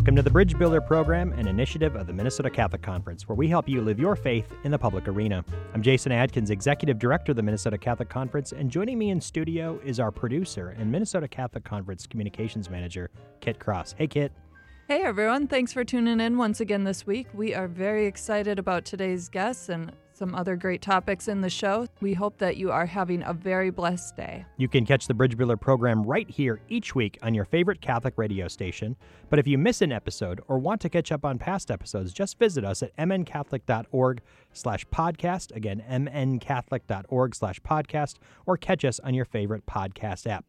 Welcome to the Bridge Builder Program, an initiative of the Minnesota Catholic Conference, where we help you live your faith in the public arena. I'm Jason Adkins, Executive Director of the Minnesota Catholic Conference, and joining me in studio is our producer and Minnesota Catholic Conference Communications Manager, Kit Cross. Hey, Kit. Hey everyone, thanks for tuning in once again this week. We are very excited about today's guests and some other great topics in the show. We hope that you are having a very blessed day. You can catch the Bridge Builder program right here each week on your favorite Catholic radio station. But if you miss an episode or want to catch up on past episodes, just visit us at mncatholic.org slash podcast. Again, mncatholic.org slash podcast, or catch us on your favorite podcast app.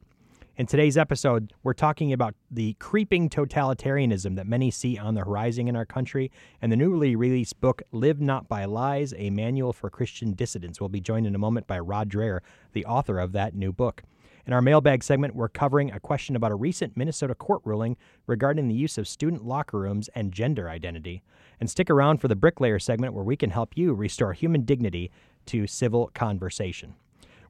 In today's episode, we're talking about the creeping totalitarianism that many see on the horizon in our country, and the newly released book, Live Not by Lies A Manual for Christian Dissidents. We'll be joined in a moment by Rod Dreher, the author of that new book. In our mailbag segment, we're covering a question about a recent Minnesota court ruling regarding the use of student locker rooms and gender identity. And stick around for the bricklayer segment where we can help you restore human dignity to civil conversation.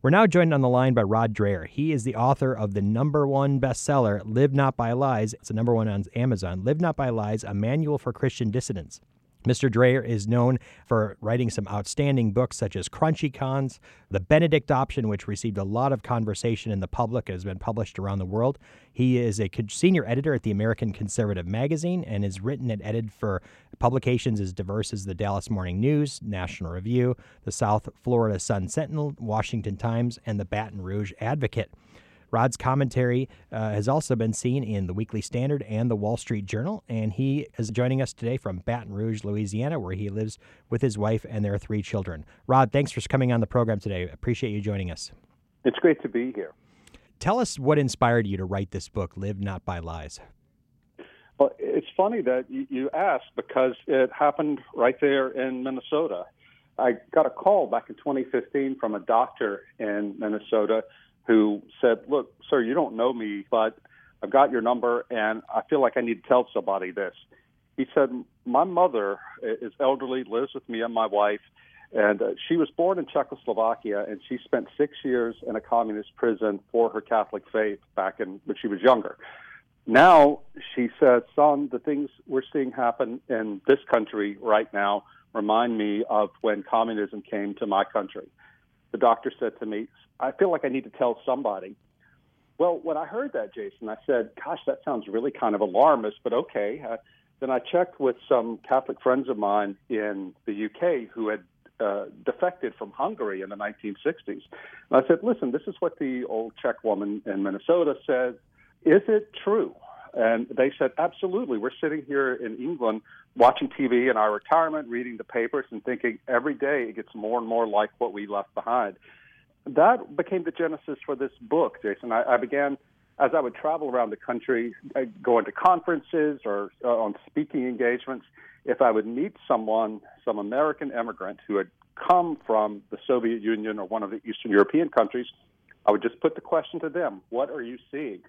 We're now joined on the line by Rod Dreher. He is the author of the number one bestseller, Live Not by Lies. It's the number one on Amazon. Live Not by Lies, a manual for Christian dissidents. Mr. Dreher is known for writing some outstanding books such as Crunchy Cons, The Benedict Option, which received a lot of conversation in the public, has been published around the world. He is a senior editor at the American Conservative Magazine and has written and edited for publications as diverse as the Dallas Morning News, National Review, the South Florida Sun Sentinel, Washington Times, and the Baton Rouge Advocate. Rod's commentary uh, has also been seen in the Weekly Standard and the Wall Street Journal, and he is joining us today from Baton Rouge, Louisiana, where he lives with his wife and their three children. Rod, thanks for coming on the program today. Appreciate you joining us. It's great to be here. Tell us what inspired you to write this book, Live Not by Lies. Well, it's funny that you asked because it happened right there in Minnesota. I got a call back in 2015 from a doctor in Minnesota who said, Look, sir, you don't know me, but I've got your number and I feel like I need to tell somebody this. He said, My mother is elderly, lives with me and my wife, and uh, she was born in Czechoslovakia and she spent six years in a communist prison for her Catholic faith back in when she was younger. Now, she said, Son, the things we're seeing happen in this country right now remind me of when communism came to my country. The doctor said to me, I feel like I need to tell somebody. Well, when I heard that, Jason, I said, gosh, that sounds really kind of alarmist, but okay. Uh, then I checked with some Catholic friends of mine in the UK who had uh, defected from Hungary in the 1960s. And I said, listen, this is what the old Czech woman in Minnesota says. Is it true? And they said, absolutely. We're sitting here in England watching TV in our retirement, reading the papers, and thinking every day it gets more and more like what we left behind that became the genesis for this book, Jason. I, I began as I would travel around the country, going to conferences or uh, on speaking engagements. If I would meet someone, some American immigrant who had come from the Soviet Union or one of the Eastern European countries, I would just put the question to them: What are you seeing?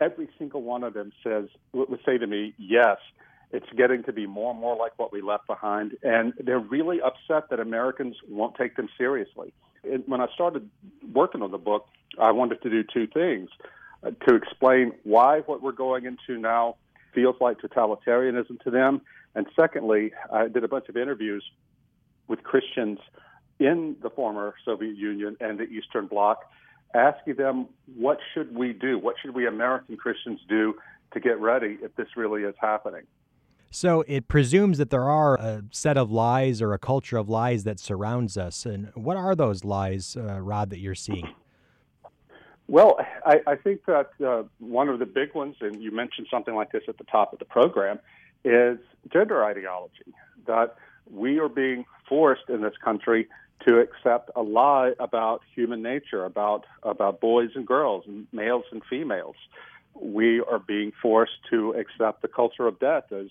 Every single one of them says would say to me, "Yes." It's getting to be more and more like what we left behind, and they're really upset that Americans won't take them seriously it, when I started working on the book, I wanted to do two things uh, to explain why what we're going into now feels like totalitarianism to them. And secondly, I did a bunch of interviews with Christians in the former Soviet Union and the Eastern Bloc, asking them, what should we do? What should we American Christians do to get ready if this really is happening? So it presumes that there are a set of lies or a culture of lies that surrounds us. And what are those lies, uh, Rod, that you're seeing? Well, I, I think that uh, one of the big ones, and you mentioned something like this at the top of the program, is gender ideology. That we are being forced in this country to accept a lie about human nature, about about boys and girls, males and females. We are being forced to accept the culture of death as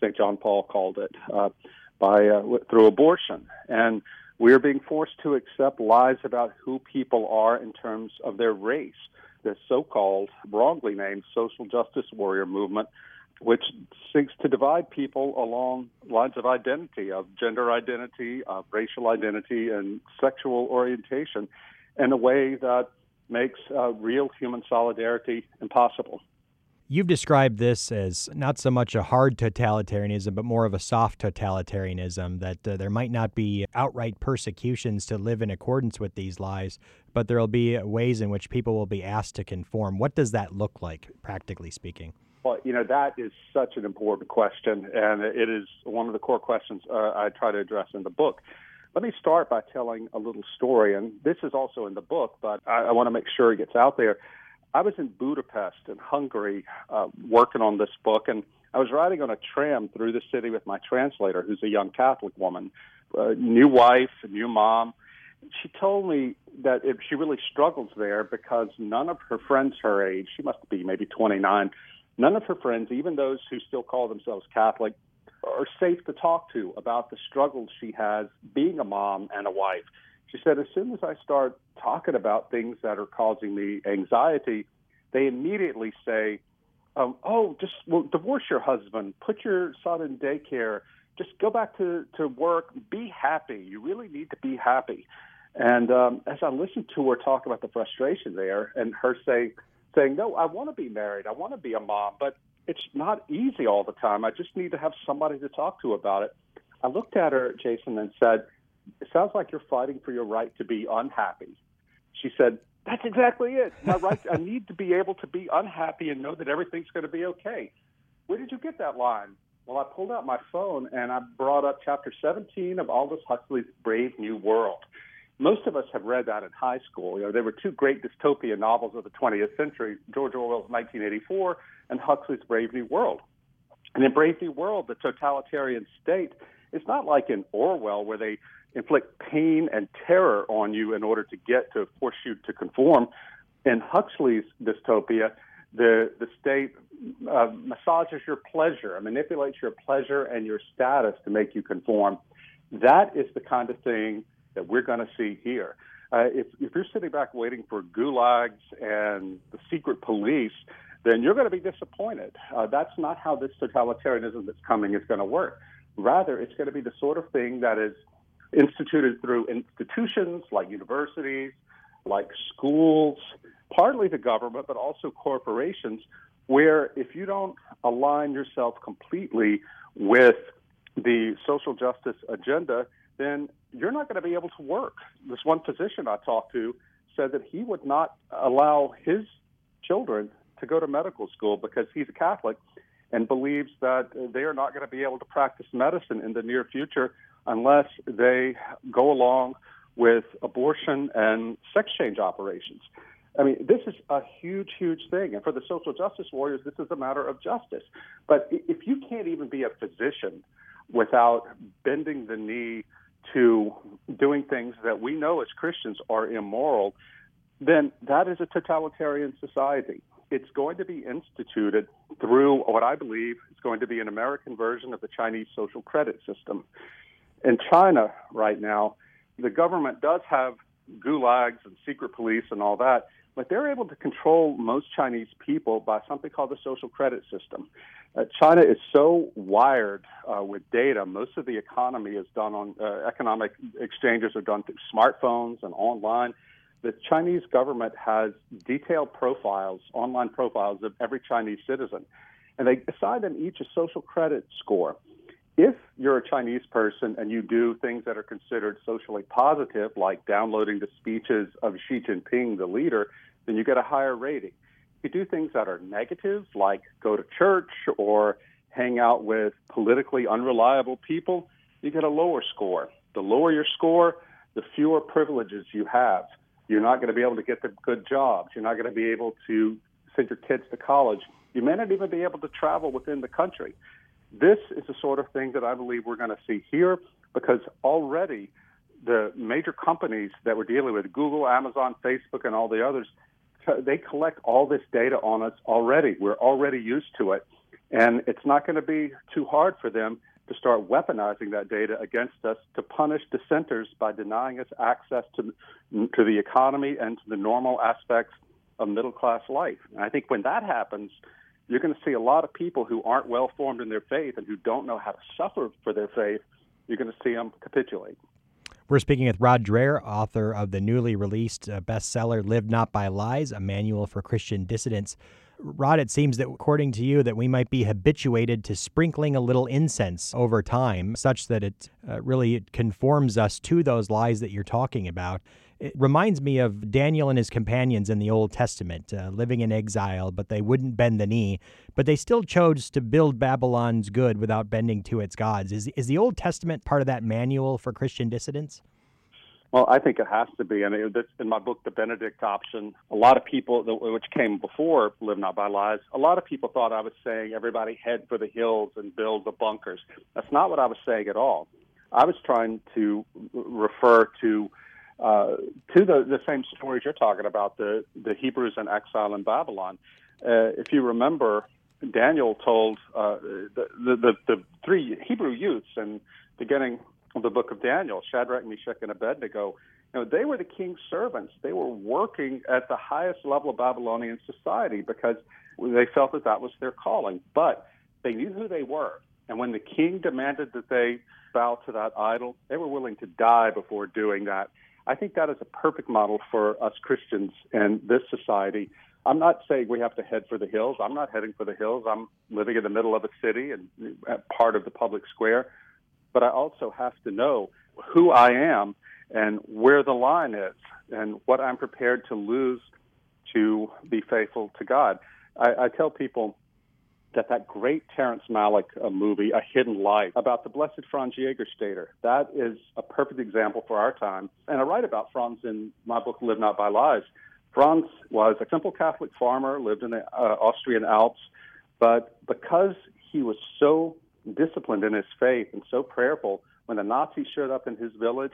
St. John Paul called it, uh, by uh, through abortion. And we're being forced to accept lies about who people are in terms of their race. The so-called, wrongly named social justice warrior movement, which seeks to divide people along lines of identity, of gender identity, of racial identity, and sexual orientation, in a way that makes uh, real human solidarity impossible. You've described this as not so much a hard totalitarianism, but more of a soft totalitarianism, that uh, there might not be outright persecutions to live in accordance with these lies, but there will be ways in which people will be asked to conform. What does that look like, practically speaking? Well, you know, that is such an important question, and it is one of the core questions uh, I try to address in the book. Let me start by telling a little story, and this is also in the book, but I, I want to make sure it gets out there. I was in Budapest in Hungary uh, working on this book, and I was riding on a tram through the city with my translator, who's a young Catholic woman, uh, new wife, new mom. She told me that she really struggles there because none of her friends her age, she must be maybe 29, none of her friends, even those who still call themselves Catholic, are safe to talk to about the struggles she has being a mom and a wife. She said, as soon as I start talking about things that are causing me anxiety, they immediately say, um, oh, just well, divorce your husband, put your son in daycare, just go back to, to work, be happy. You really need to be happy. And um, as I listened to her talk about the frustration there and her saying, saying, no, I want to be married, I want to be a mom, but it's not easy all the time. I just need to have somebody to talk to about it. I looked at her, Jason, and said, it sounds like you're fighting for your right to be unhappy. She said, That's exactly it. My right, I need to be able to be unhappy and know that everything's going to be okay. Where did you get that line? Well, I pulled out my phone and I brought up chapter 17 of Aldous Huxley's Brave New World. Most of us have read that in high school. You know, there were two great dystopian novels of the 20th century, George Orwell's 1984 and Huxley's Brave New World. And in Brave New World, the totalitarian state is not like in Orwell where they inflict pain and terror on you in order to get to force you to conform. In Huxley's dystopia, the the state uh, massages your pleasure, manipulates your pleasure and your status to make you conform. That is the kind of thing that we're going to see here. Uh, if, if you're sitting back waiting for gulags and the secret police, then you're going to be disappointed. Uh, that's not how this totalitarianism that's coming is going to work. Rather, it's going to be the sort of thing that is instituted through institutions like universities, like schools, partly the government, but also corporations, where if you don't align yourself completely with the social justice agenda, then you're not going to be able to work. This one physician I talked to said that he would not allow his children to go to medical school because he's a Catholic and believes that they are not going to be able to practice medicine in the near future unless they go along with abortion and sex change operations. I mean, this is a huge, huge thing. And for the social justice warriors, this is a matter of justice. But if you can't even be a physician without bending the knee to doing things that we know as Christians are immoral, then that is a totalitarian society. It's going to be instituted through what I believe is going to be an American version of the Chinese social credit system in China right now, the government does have gulags and secret police and all that, but they're able to control most Chinese people by something called the social credit system. Uh, China is so wired uh, with data. Most of the economy is done on uh, economic exchanges are done through smartphones and online. The Chinese government has detailed profiles, online profiles of every Chinese citizen, and they assign them each a social credit score if you're a Chinese person and you do things that are considered socially positive, like downloading the speeches of Xi Jinping, the leader, then you get a higher rating. If you do things that are negative, like go to church or hang out with politically unreliable people, you get a lower score. The lower your score, the fewer privileges you have. You're not going to be able to get the good jobs. You're not going to be able to send your kids to college. You may not even be able to travel within the country. This is the sort of thing that I believe we're going to see here because already the major companies that we're dealing with, Google, Amazon, Facebook, and all the others, they collect all this data on us already. We're already used to it. And it's not going to be too hard for them to start weaponizing that data against us to punish dissenters by denying us access to, to the economy and to the normal aspects of middle class life. And I think when that happens, you're going to see a lot of people who aren't well formed in their faith and who don't know how to suffer for their faith. You're going to see them capitulate. We're speaking with Rod Dreher, author of the newly released uh, bestseller Live Not by Lies, a manual for Christian dissidents. Rod, it seems that according to you, that we might be habituated to sprinkling a little incense over time, such that it uh, really conforms us to those lies that you're talking about. It reminds me of Daniel and his companions in the Old Testament, uh, living in exile, but they wouldn't bend the knee. But they still chose to build Babylon's good without bending to its gods. Is, is the Old Testament part of that manual for Christian dissidents? Well, I think it has to be. I mean, in my book, The Benedict Option, a lot of people, which came before Live Not by Lies, a lot of people thought I was saying everybody head for the hills and build the bunkers. That's not what I was saying at all. I was trying to refer to uh, to the, the same stories you're talking about, the, the Hebrews in exile in Babylon. Uh, if you remember, Daniel told uh, the, the, the three Hebrew youths in the beginning of the book of Daniel, Shadrach, Meshach, and Abednego, you know, they were the king's servants. They were working at the highest level of Babylonian society because they felt that that was their calling. But they knew who they were. And when the king demanded that they bow to that idol, they were willing to die before doing that. I think that is a perfect model for us Christians in this society. I'm not saying we have to head for the hills. I'm not heading for the hills. I'm living in the middle of a city and part of the public square but I also have to know who I am and where the line is and what I'm prepared to lose to be faithful to God. I, I tell people that that great Terrence Malick uh, movie, A Hidden Life, about the blessed Franz Jägerstätter, that is a perfect example for our time. And I write about Franz in my book, Live Not by Lies. Franz was a simple Catholic farmer, lived in the uh, Austrian Alps, but because he was so disciplined in his faith and so prayerful. When the Nazis showed up in his village,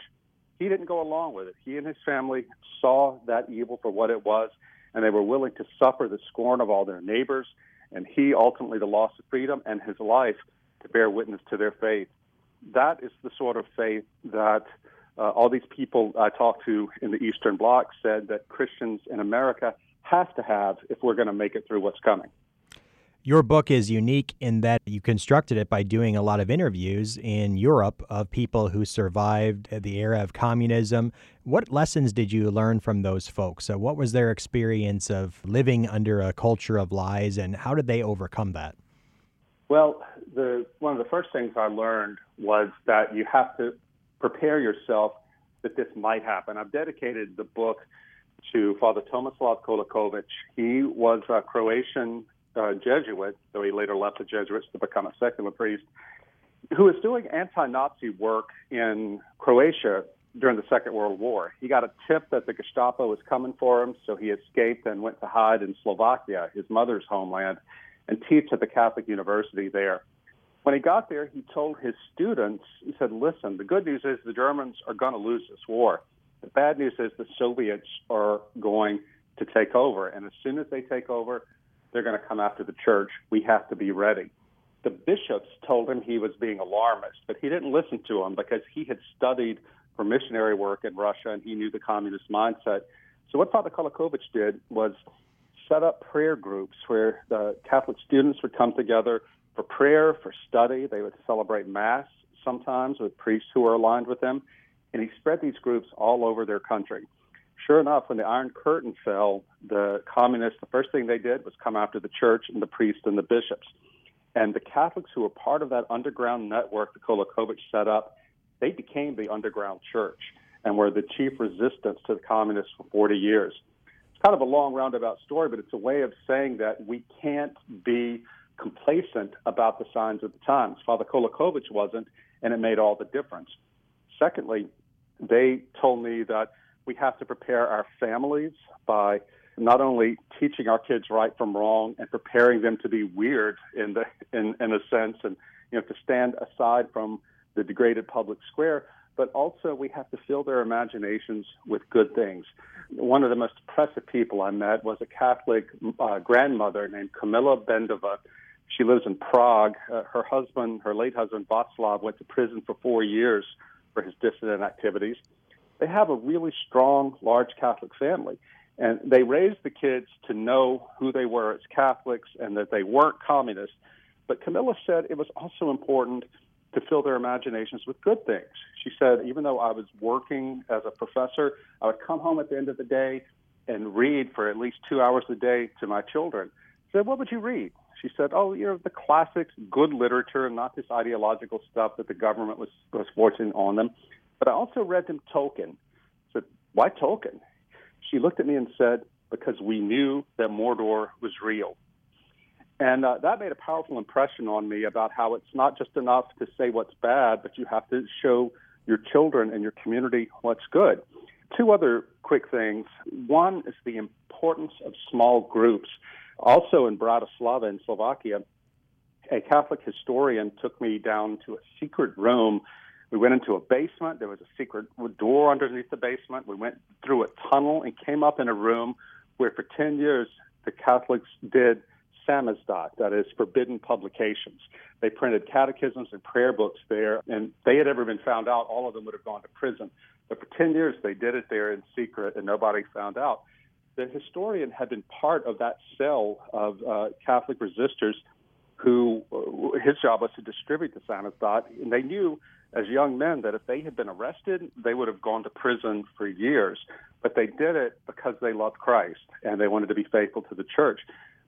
he didn't go along with it. He and his family saw that evil for what it was, and they were willing to suffer the scorn of all their neighbors, and he ultimately the loss of freedom and his life to bear witness to their faith. That is the sort of faith that uh, all these people I talked to in the Eastern Bloc said that Christians in America have to have if we're going to make it through what's coming. Your book is unique in that you constructed it by doing a lot of interviews in Europe of people who survived the era of communism. What lessons did you learn from those folks? What was their experience of living under a culture of lies, and how did they overcome that? Well, the, one of the first things I learned was that you have to prepare yourself that this might happen. I've dedicated the book to Father Tomislav Kolakovic. He was a Croatian uh, Jesuit, though he later left the Jesuits to become a secular priest, who was doing anti-Nazi work in Croatia during the Second World War. He got a tip that the Gestapo was coming for him, so he escaped and went to hide in Slovakia, his mother's homeland, and teach at the Catholic University there. When he got there, he told his students, he said, listen, the good news is the Germans are going to lose this war. The bad news is the Soviets are going to take over. And as soon as they take over, they're going to come after the church. We have to be ready. The bishops told him he was being alarmist, but he didn't listen to them because he had studied for missionary work in Russia and he knew the communist mindset. So what Father Kolakovic did was set up prayer groups where the Catholic students would come together for prayer, for study. They would celebrate Mass sometimes with priests who were aligned with them. And he spread these groups all over their country sure enough, when the Iron Curtain fell, the communists, the first thing they did was come after the church and the priests and the bishops. And the Catholics who were part of that underground network that Kolakovic set up, they became the underground church and were the chief resistance to the communists for 40 years. It's kind of a long roundabout story, but it's a way of saying that we can't be complacent about the signs of the times. Father Kolakovic wasn't, and it made all the difference. Secondly, they told me that we have to prepare our families by not only teaching our kids right from wrong and preparing them to be weird in the in, in a sense and you know to stand aside from the degraded public square but also we have to fill their imaginations with good things. One of the most impressive people I met was a Catholic uh, grandmother named Camilla Bendova. She lives in Prague. Uh, her husband, her late husband Václav, went to prison for four years for his dissident activities they have a really strong, large Catholic family. And they raised the kids to know who they were as Catholics and that they weren't communists. But Camilla said it was also important to fill their imaginations with good things. She said, even though I was working as a professor, I would come home at the end of the day and read for at least two hours a day to my children. I said, What would you read? She said, Oh, you know, the classics, good literature, and not this ideological stuff that the government was, was forcing on them. But I also read them Tolkien. I said, Why Tolkien? She looked at me and said, Because we knew that Mordor was real. And uh, that made a powerful impression on me about how it's not just enough to say what's bad, but you have to show your children and your community what's good. Two other quick things. One is the importance of small groups. Also in Bratislava in Slovakia, a Catholic historian took me down to a secret room. We went into a basement. There was a secret door underneath the basement. We went through a tunnel and came up in a room where for 10 years the Catholics did samizdat, that is, forbidden publications. They printed catechisms and prayer books there, and if they had ever been found out, all of them would have gone to prison. But for 10 years, they did it there in secret, and nobody found out. The historian had been part of that cell of uh, Catholic resistors who uh, his job was to distribute the samizdat, and they knew as young men that if they had been arrested, they would have gone to prison for years. But they did it because they loved Christ and they wanted to be faithful to the church.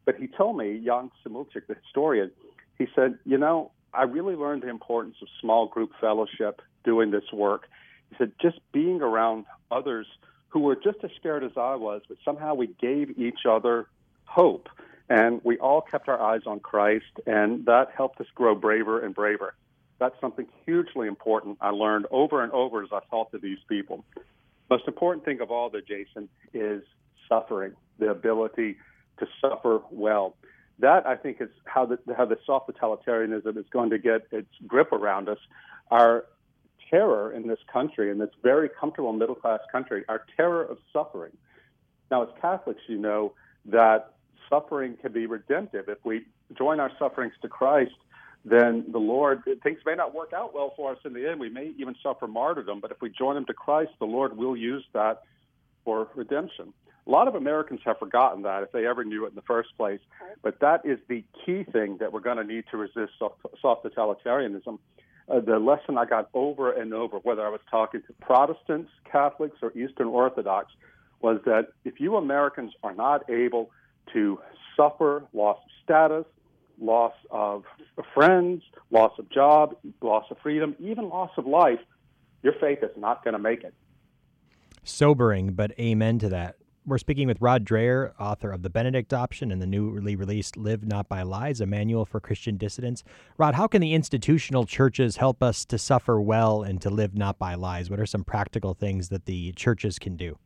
But he told me, Jan Šimulčík, the historian, he said, you know, I really learned the importance of small group fellowship doing this work. He said, just being around others who were just as scared as I was, but somehow we gave each other hope. And we all kept our eyes on Christ, and that helped us grow braver and braver. That's something hugely important I learned over and over as I talked to these people. Most important thing of all, though, Jason, is suffering, the ability to suffer well. That I think is how the how the soft totalitarianism is going to get its grip around us. Our terror in this country, in this very comfortable middle class country, our terror of suffering. Now, as Catholics, you know that suffering can be redemptive. If we join our sufferings to Christ, then the Lord, things may not work out well for us in the end. We may even suffer martyrdom, but if we join Him to Christ, the Lord will use that for redemption. A lot of Americans have forgotten that if they ever knew it in the first place. But that is the key thing that we're going to need to resist soft, soft totalitarianism. Uh, the lesson I got over and over, whether I was talking to Protestants, Catholics, or Eastern Orthodox, was that if you Americans are not able to suffer loss of status, loss of friends, loss of job, loss of freedom, even loss of life, your faith is not going to make it. Sobering, but amen to that. We're speaking with Rod Dreher, author of The Benedict Option and the newly released Live Not by Lies, a manual for Christian dissidents. Rod, how can the institutional churches help us to suffer well and to live not by lies? What are some practical things that the churches can do?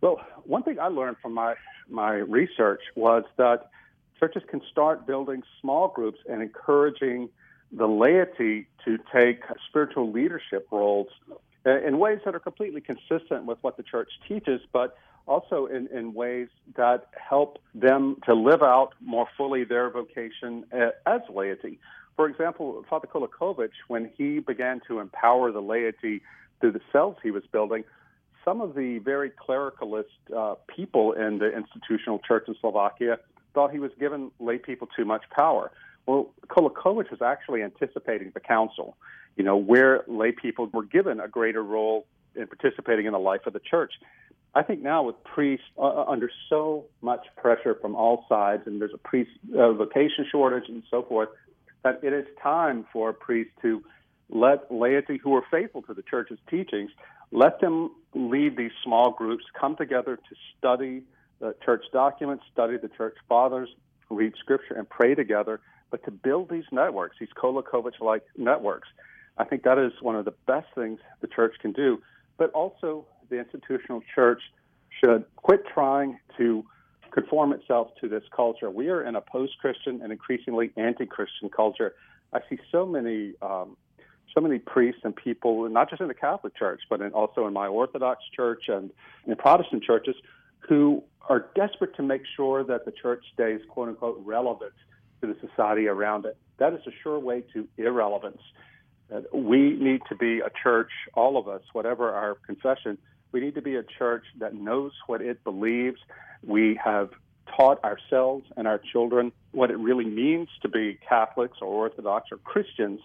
Well, one thing I learned from my, my research was that churches can start building small groups and encouraging the laity to take spiritual leadership roles in ways that are completely consistent with what the church teaches, but also in, in ways that help them to live out more fully their vocation uh, as laity. For example, Father Kolakovic, when he began to empower the laity through the cells he was building, some of the very clericalist uh, people in the institutional church in Slovakia thought he was giving lay people too much power. Well, Kolakovic was actually anticipating the council you know, where lay people were given a greater role in participating in the life of the church. I think now with priests uh, uh, under so much pressure from all sides, and there's a priest uh, vocation shortage and so forth, that it is time for priests to let laity who are faithful to the church's teachings, let them lead these small groups, come together to study the church documents, study the church fathers, read scripture, and pray together, but to build these networks, these Kolakovic like networks. I think that is one of the best things the church can do. But also, the institutional church should quit trying to conform itself to this culture. We are in a post-Christian and increasingly anti-Christian culture. I see so many, um, so many priests and people, not just in the Catholic Church, but in, also in my Orthodox Church and in Protestant churches, who are desperate to make sure that the church stays "quote unquote" relevant to the society around it. That is a sure way to irrelevance we need to be a church, all of us, whatever our confession, we need to be a church that knows what it believes. We have taught ourselves and our children what it really means to be Catholics or Orthodox or Christians,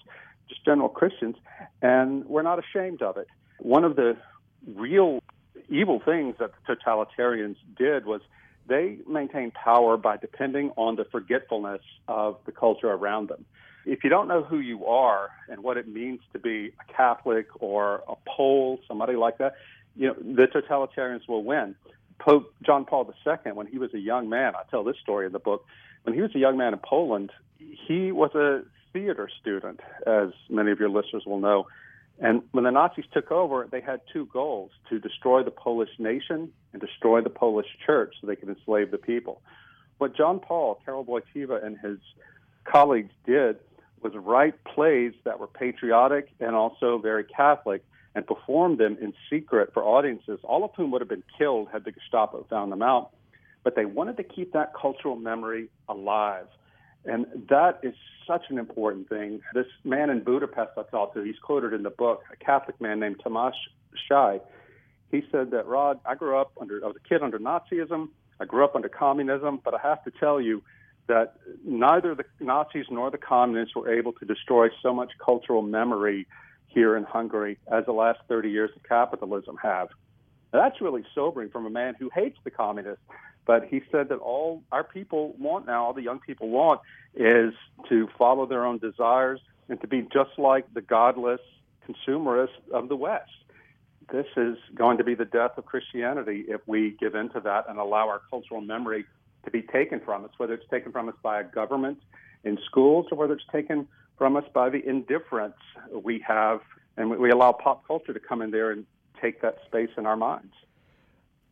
just general Christians, and we're not ashamed of it. One of the real evil things that the totalitarians did was they maintained power by depending on the forgetfulness of the culture around them. If you don't know who you are and what it means to be a Catholic or a Pole, somebody like that, you know, the totalitarians will win. Pope John Paul II, when he was a young man, I tell this story in the book, when he was a young man in Poland, he was a theater student, as many of your listeners will know. And when the Nazis took over, they had two goals to destroy the Polish nation and destroy the Polish church so they could enslave the people. What John Paul, Karol Wojtyła, and his colleagues did was write plays that were patriotic and also very Catholic and performed them in secret for audiences, all of whom would have been killed had the Gestapo found them out. But they wanted to keep that cultural memory alive. And that is such an important thing. This man in Budapest I talked to, he's quoted in the book, a Catholic man named Tamás Sályi. He said that, Rod, I grew up under, I was a kid under Nazism. I grew up under communism, but I have to tell you that neither the Nazis nor the communists were able to destroy so much cultural memory here in Hungary as the last 30 years of capitalism have. Now, that's really sobering from a man who hates the communists. But he said that all our people want now, all the young people want, is to follow their own desires and to be just like the godless consumerists of the West. This is going to be the death of Christianity if we give in to that and allow our cultural memory to be taken from us, whether it's taken from us by a government in schools or whether it's taken from us by the indifference we have, and we allow pop culture to come in there and take that space in our minds.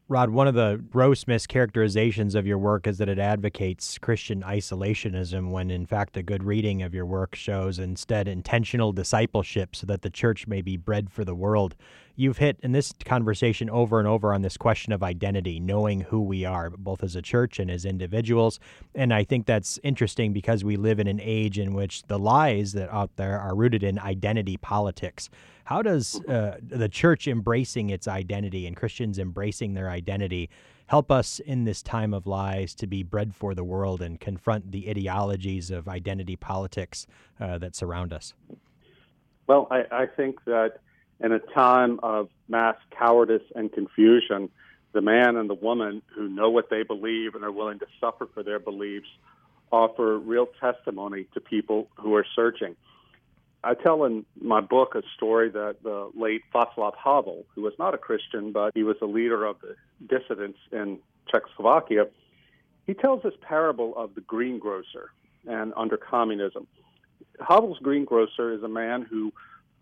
Rod, one of the gross mischaracterizations of your work is that it advocates Christian isolationism when, in fact, a good reading of your work shows instead intentional discipleship so that the church may be bread for the world. You've hit in this conversation over and over on this question of identity, knowing who we are, both as a church and as individuals. And I think that's interesting because we live in an age in which the lies that out there are rooted in identity politics. How does uh, the church embracing its identity and Christians embracing their identity help us in this time of lies to be bread for the world and confront the ideologies of identity politics uh, that surround us? Well, I, I think that in a time of mass cowardice and confusion, the man and the woman who know what they believe and are willing to suffer for their beliefs offer real testimony to people who are searching. I tell in my book a story that the late Václav Havel, who was not a Christian, but he was a leader of the dissidents in Czechoslovakia, he tells this parable of the greengrocer and under communism. Havel's greengrocer is a man who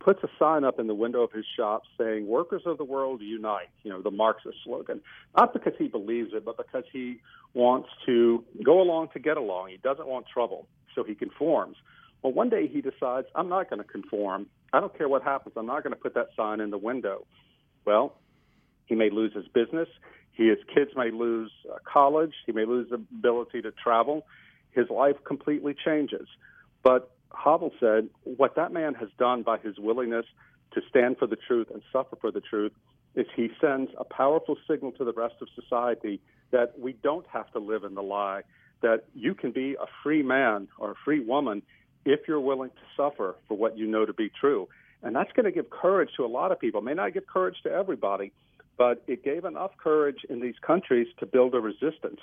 puts a sign up in the window of his shop saying, Workers of the world unite, you know, the Marxist slogan. Not because he believes it, but because he wants to go along to get along. He doesn't want trouble, so he conforms. Well, one day he decides, I'm not going to conform. I don't care what happens. I'm not going to put that sign in the window. Well, he may lose his business. His kids may lose uh, college. He may lose the ability to travel. His life completely changes. But Havel said, what that man has done by his willingness to stand for the truth and suffer for the truth is he sends a powerful signal to the rest of society that we don't have to live in the lie, that you can be a free man or a free woman if you're willing to suffer for what you know to be true. And that's going to give courage to a lot of people. It may not give courage to everybody, but it gave enough courage in these countries to build a resistance.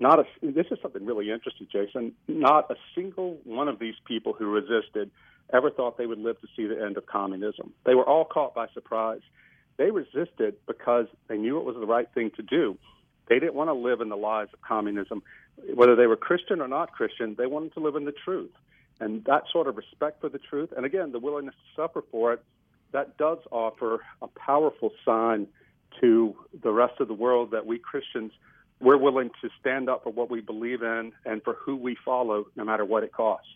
Not a, this is something really interesting, Jason. Not a single one of these people who resisted ever thought they would live to see the end of communism. They were all caught by surprise. They resisted because they knew it was the right thing to do. They didn't want to live in the lies of communism. Whether they were Christian or not Christian, they wanted to live in the truth. And that sort of respect for the truth, and again, the willingness to suffer for it, that does offer a powerful sign to the rest of the world that we Christians, we're willing to stand up for what we believe in and for who we follow, no matter what it costs.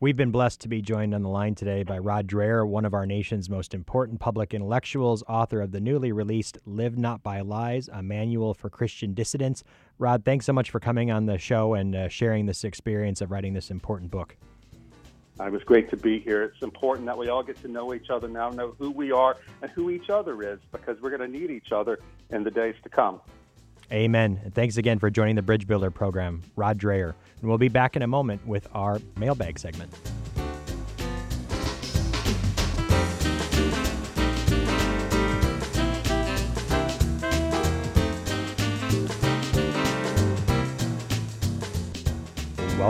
We've been blessed to be joined on the line today by Rod Dreher, one of our nation's most important public intellectuals, author of the newly released Live Not by Lies, a manual for Christian dissidents. Rod, thanks so much for coming on the show and uh, sharing this experience of writing this important book. It was great to be here. It's important that we all get to know each other now, know who we are and who each other is, because we're going to need each other in the days to come. Amen. And thanks again for joining the Bridge Builder program, Rod Dreher. And we'll be back in a moment with our mailbag segment.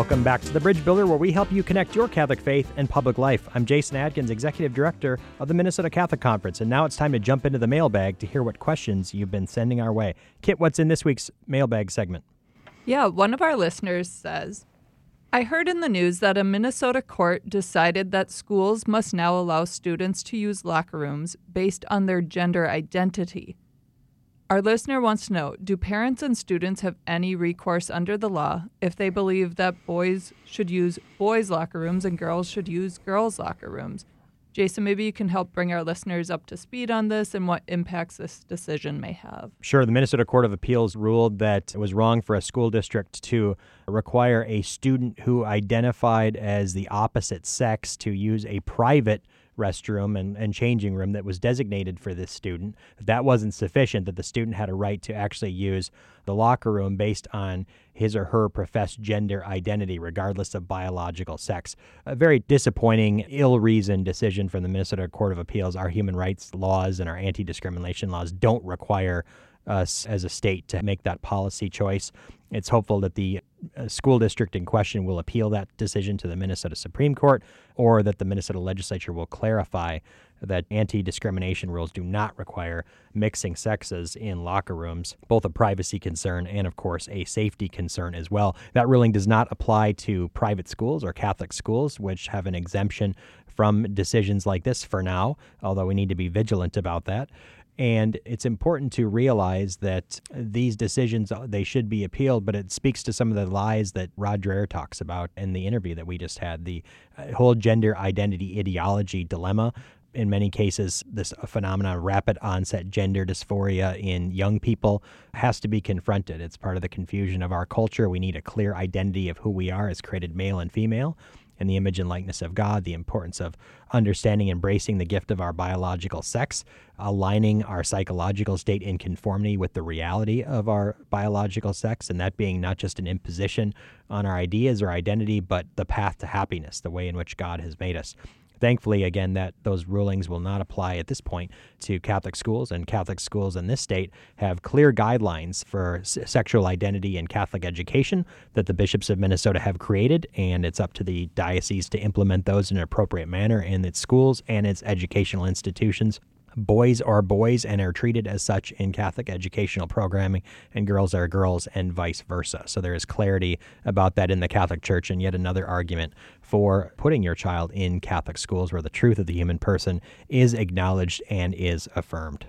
Welcome back to the Bridge Builder, where we help you connect your Catholic faith and public life. I'm Jason Adkins, Executive Director of the Minnesota Catholic Conference, and now it's time to jump into the mailbag to hear what questions you've been sending our way. Kit, what's in this week's mailbag segment? Yeah, one of our listeners says, I heard in the news that a Minnesota court decided that schools must now allow students to use locker rooms based on their gender identity. Our listener wants to know Do parents and students have any recourse under the law if they believe that boys should use boys' locker rooms and girls should use girls' locker rooms? Jason, maybe you can help bring our listeners up to speed on this and what impacts this decision may have. Sure. The Minnesota Court of Appeals ruled that it was wrong for a school district to require a student who identified as the opposite sex to use a private restroom and, and changing room that was designated for this student. If that wasn't sufficient, that the student had a right to actually use the locker room based on his or her professed gender identity, regardless of biological sex. A very disappointing, ill reasoned decision from the Minnesota Court of Appeals. Our human rights laws and our anti discrimination laws don't require us as a state to make that policy choice. It's hopeful that the uh, school district in question will appeal that decision to the Minnesota Supreme Court or that the Minnesota legislature will clarify that anti discrimination rules do not require mixing sexes in locker rooms, both a privacy concern and, of course, a safety concern as well. That ruling does not apply to private schools or Catholic schools, which have an exemption from decisions like this for now, although we need to be vigilant about that. And it's important to realize that these decisions uh, they should be appealed, but it speaks to some of the lies that Rod Dreher talks about in the interview that we just had. The uh, whole gender identity ideology dilemma. In many cases, this phenomenon of rapid onset gender dysphoria in young people has to be confronted. It's part of the confusion of our culture. We need a clear identity of who we are as created male and female in the image and likeness of God, the importance of understanding, embracing the gift of our biological sex, aligning our psychological state in conformity with the reality of our biological sex, and that being not just an imposition on our ideas or identity, but the path to happiness, the way in which God has made us. Thankfully, again, that those rulings will not apply at this point to Catholic schools, and Catholic schools in this state have clear guidelines for s- sexual identity and Catholic education that the bishops of Minnesota have created, and it's up to the diocese to implement those in an appropriate manner in its schools and its educational institutions boys are boys and are treated as such in Catholic educational programming, and girls are girls, and vice versa. So there is clarity about that in the Catholic Church, and yet another argument for putting your child in Catholic schools where the truth of the human person is acknowledged and is affirmed.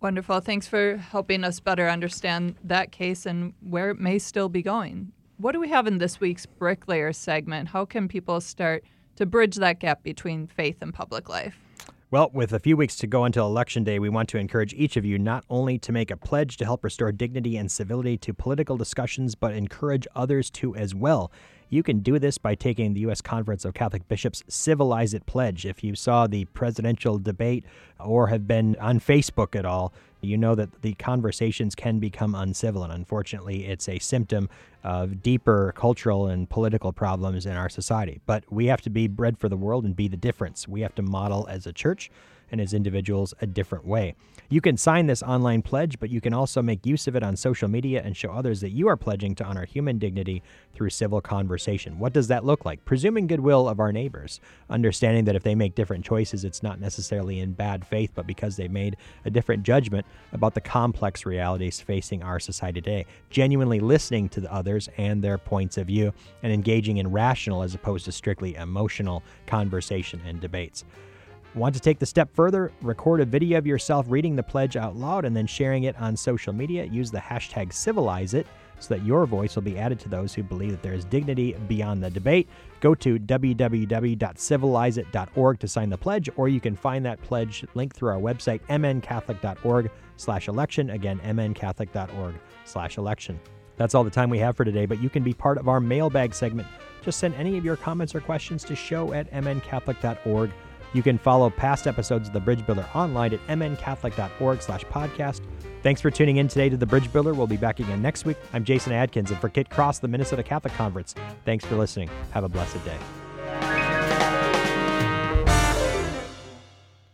Wonderful. Thanks for helping us better understand that case and where it may still be going. What do we have in this week's Bricklayer segment? How can people start to bridge that gap between faith and public life? Well, with a few weeks to go until Election Day, we want to encourage each of you not only to make a pledge to help restore dignity and civility to political discussions, but encourage others to as well. You can do this by taking the U.S. Conference of Catholic Bishops Civilize It Pledge. If you saw the presidential debate or have been on Facebook at all, you know that the conversations can become uncivil, and unfortunately, it's a symptom of deeper cultural and political problems in our society. But we have to be bread for the world and be the difference. We have to model as a church and as individuals a different way. You can sign this online pledge, but you can also make use of it on social media and show others that you are pledging to honor human dignity through civil conversation. What does that look like? Presuming goodwill of our neighbors, understanding that if they make different choices, it's not necessarily in bad faith, but because they made a different judgment about the complex realities facing our society today. Genuinely listening to the others and their points of view and engaging in rational as opposed to strictly emotional conversation and debates. Want to take the step further? Record a video of yourself reading the pledge out loud and then sharing it on social media. Use the hashtag CivilizeIt so that your voice will be added to those who believe that there is dignity beyond the debate. Go to www.civilizeit.org to sign the pledge, or you can find that pledge link through our website, mncatholic.org slash election. Again, mncatholic.org slash election. That's all the time we have for today, but you can be part of our mailbag segment. Just send any of your comments or questions to show at mncatholic.org. You can follow past episodes of The Bridge Builder online at mncatholic.org slash podcast. Thanks for tuning in today to The Bridge Builder. We'll be back again next week. I'm Jason Adkins, and for Kit Cross, the Minnesota Catholic Conference, thanks for listening. Have a blessed day.